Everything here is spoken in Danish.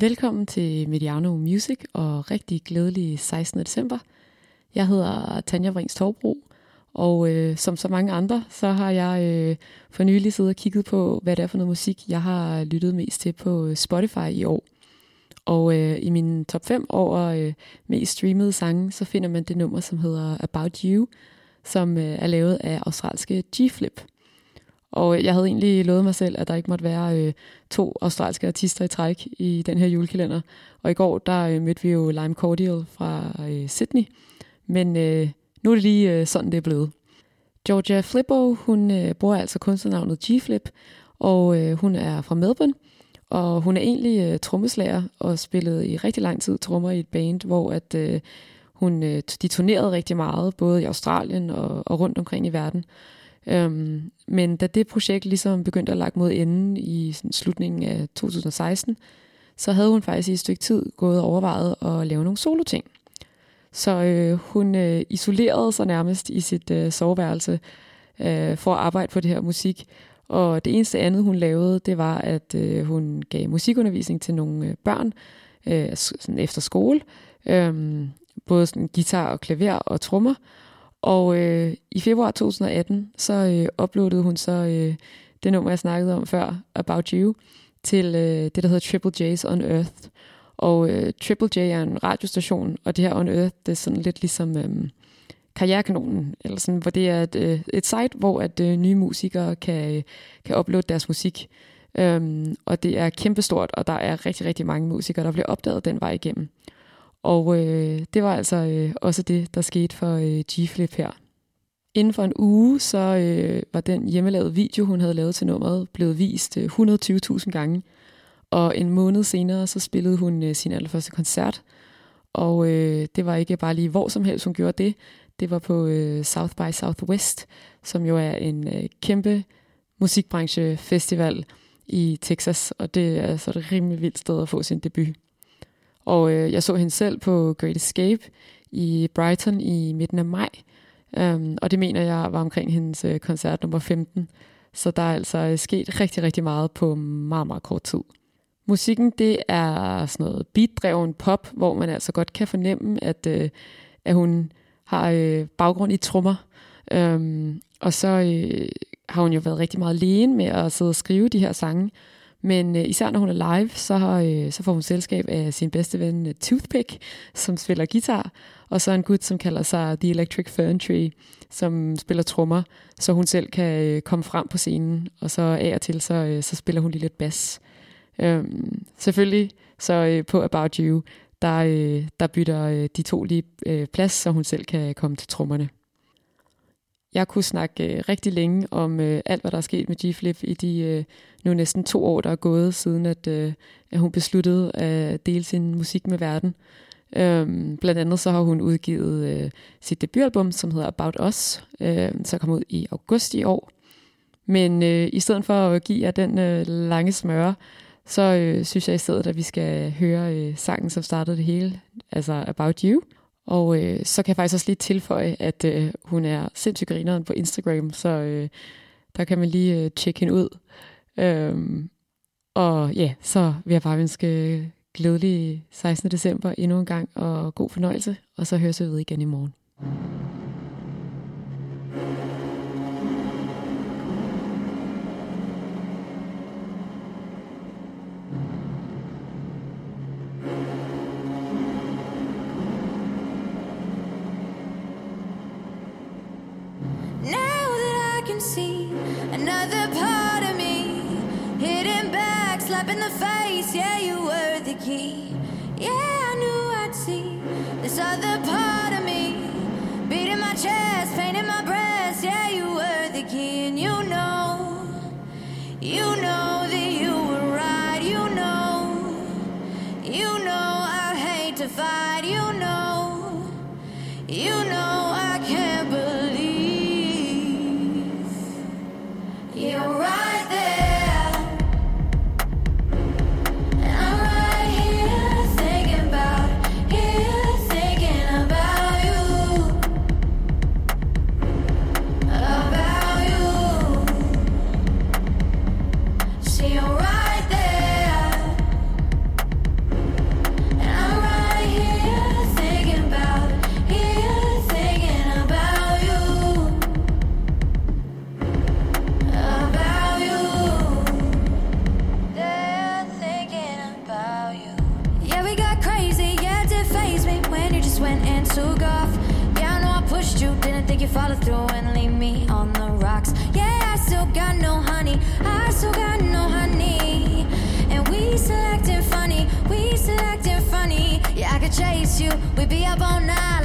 Velkommen til Mediano Music og rigtig glædelig 16. december. Jeg hedder Tanja Vrings Torbro, og øh, som så mange andre, så har jeg øh, for nylig siddet og kigget på, hvad det er for noget musik, jeg har lyttet mest til på øh, Spotify i år. Og øh, i min top 5 over øh, mest streamede sange, så finder man det nummer, som hedder About You, som øh, er lavet af australske G-Flip. Og jeg havde egentlig lovet mig selv, at der ikke måtte være øh, to australske artister i træk i den her julekalender. Og i går, der øh, mødte vi jo Lime Cordial fra øh, Sydney. Men øh, nu er det lige øh, sådan, det er blevet. Georgia Flippo, hun øh, bruger altså kunstnernavnet G-Flip, og øh, hun er fra Melbourne. Og hun er egentlig øh, trommeslager og spillede i rigtig lang tid trommer i et band, hvor at øh, hun øh, de turnerede rigtig meget, både i Australien og, og rundt omkring i verden. Øhm, men da det projekt ligesom begyndte at lage mod enden i sådan, slutningen af 2016, så havde hun faktisk i et stykke tid gået og overvejet at lave nogle solo-ting. Så øh, hun øh, isolerede sig nærmest i sit øh, soveværelse øh, for at arbejde på det her musik. Og det eneste andet, hun lavede, det var, at øh, hun gav musikundervisning til nogle øh, børn øh, sådan efter skole. Øh, både sådan guitar og klaver og trommer. Og øh, i februar 2018, så øh, uploadede hun så øh, det nummer, jeg snakkede om før, About You, til øh, det, der hedder Triple J's On Earth. Og øh, Triple J er en radiostation, og det her On Earth, det er sådan lidt ligesom øh, Karrierekanonen, eller sådan, hvor det er et, øh, et site, hvor at øh, nye musikere kan, øh, kan uploade deres musik. Øhm, og det er kæmpestort, og der er rigtig, rigtig mange musikere, der bliver opdaget den vej igennem. Og øh, det var altså øh, også det, der skete for øh, G-Flip her. Inden for en uge, så øh, var den hjemmelavede video, hun havde lavet til nummeret, blevet vist øh, 120.000 gange. Og en måned senere, så spillede hun øh, sin allerførste koncert. Og øh, det var ikke bare lige hvor som helst, hun gjorde det. Det var på øh, South by Southwest, som jo er en øh, kæmpe musikbranchefestival i Texas. Og det er så et rimelig vildt sted at få sin debut. Og øh, jeg så hende selv på Great Escape i Brighton i midten af maj. Øhm, og det mener jeg var omkring hendes øh, koncert nummer 15. Så der er altså øh, sket rigtig, rigtig meget på meget, meget kort tid. Musikken, det er sådan noget beatdreven pop, hvor man altså godt kan fornemme, at, øh, at hun har øh, baggrund i trommer. Øhm, og så øh, har hun jo været rigtig meget alene med at sidde og skrive de her sange. Men øh, især når hun er live, så, øh, så får hun selskab af sin bedste ven øh, Toothpick, som spiller guitar, og så en gut, som kalder sig The Electric Fern Tree, som spiller trommer, så hun selv kan øh, komme frem på scenen, og så af og til, så, øh, så spiller hun lige lidt bas. Øhm, selvfølgelig så øh, på About You, der, øh, der bytter øh, de to lige øh, plads, så hun selv kan komme til trommerne. Jeg kunne snakke øh, rigtig længe om øh, alt, hvad der er sket med G-Flip i de øh, nu næsten to år, der er gået, siden at, øh, at hun besluttede at dele sin musik med verden. Øhm, blandt andet så har hun udgivet øh, sit debutalbum, som hedder About Us, øh, så kom ud i august i år. Men øh, i stedet for at give jer den øh, lange smøre, så øh, synes jeg i stedet, at vi skal høre øh, sangen, som startede det hele, altså About You. Og øh, så kan jeg faktisk også lige tilføje, at øh, hun er sindssygt grineren på Instagram, så øh, der kan man lige øh, tjekke hende ud. Øhm, og ja, så vil jeg bare ønske øh, glædelig 16. december endnu en gang, og god fornøjelse, og så høres vi ved igen i morgen. Back, slapping the face. Yeah, you were the key. Yeah, I knew I'd see this other part of me beating my chest, painting my breast. Yeah, you were the key, and you know, you know that you were right. You know, you know I hate to fight. You know, you know and leave me on the rocks. Yeah, I still got no honey. I still got no honey. And we selecting funny. We selecting funny. Yeah, I could chase you. We'd be up all night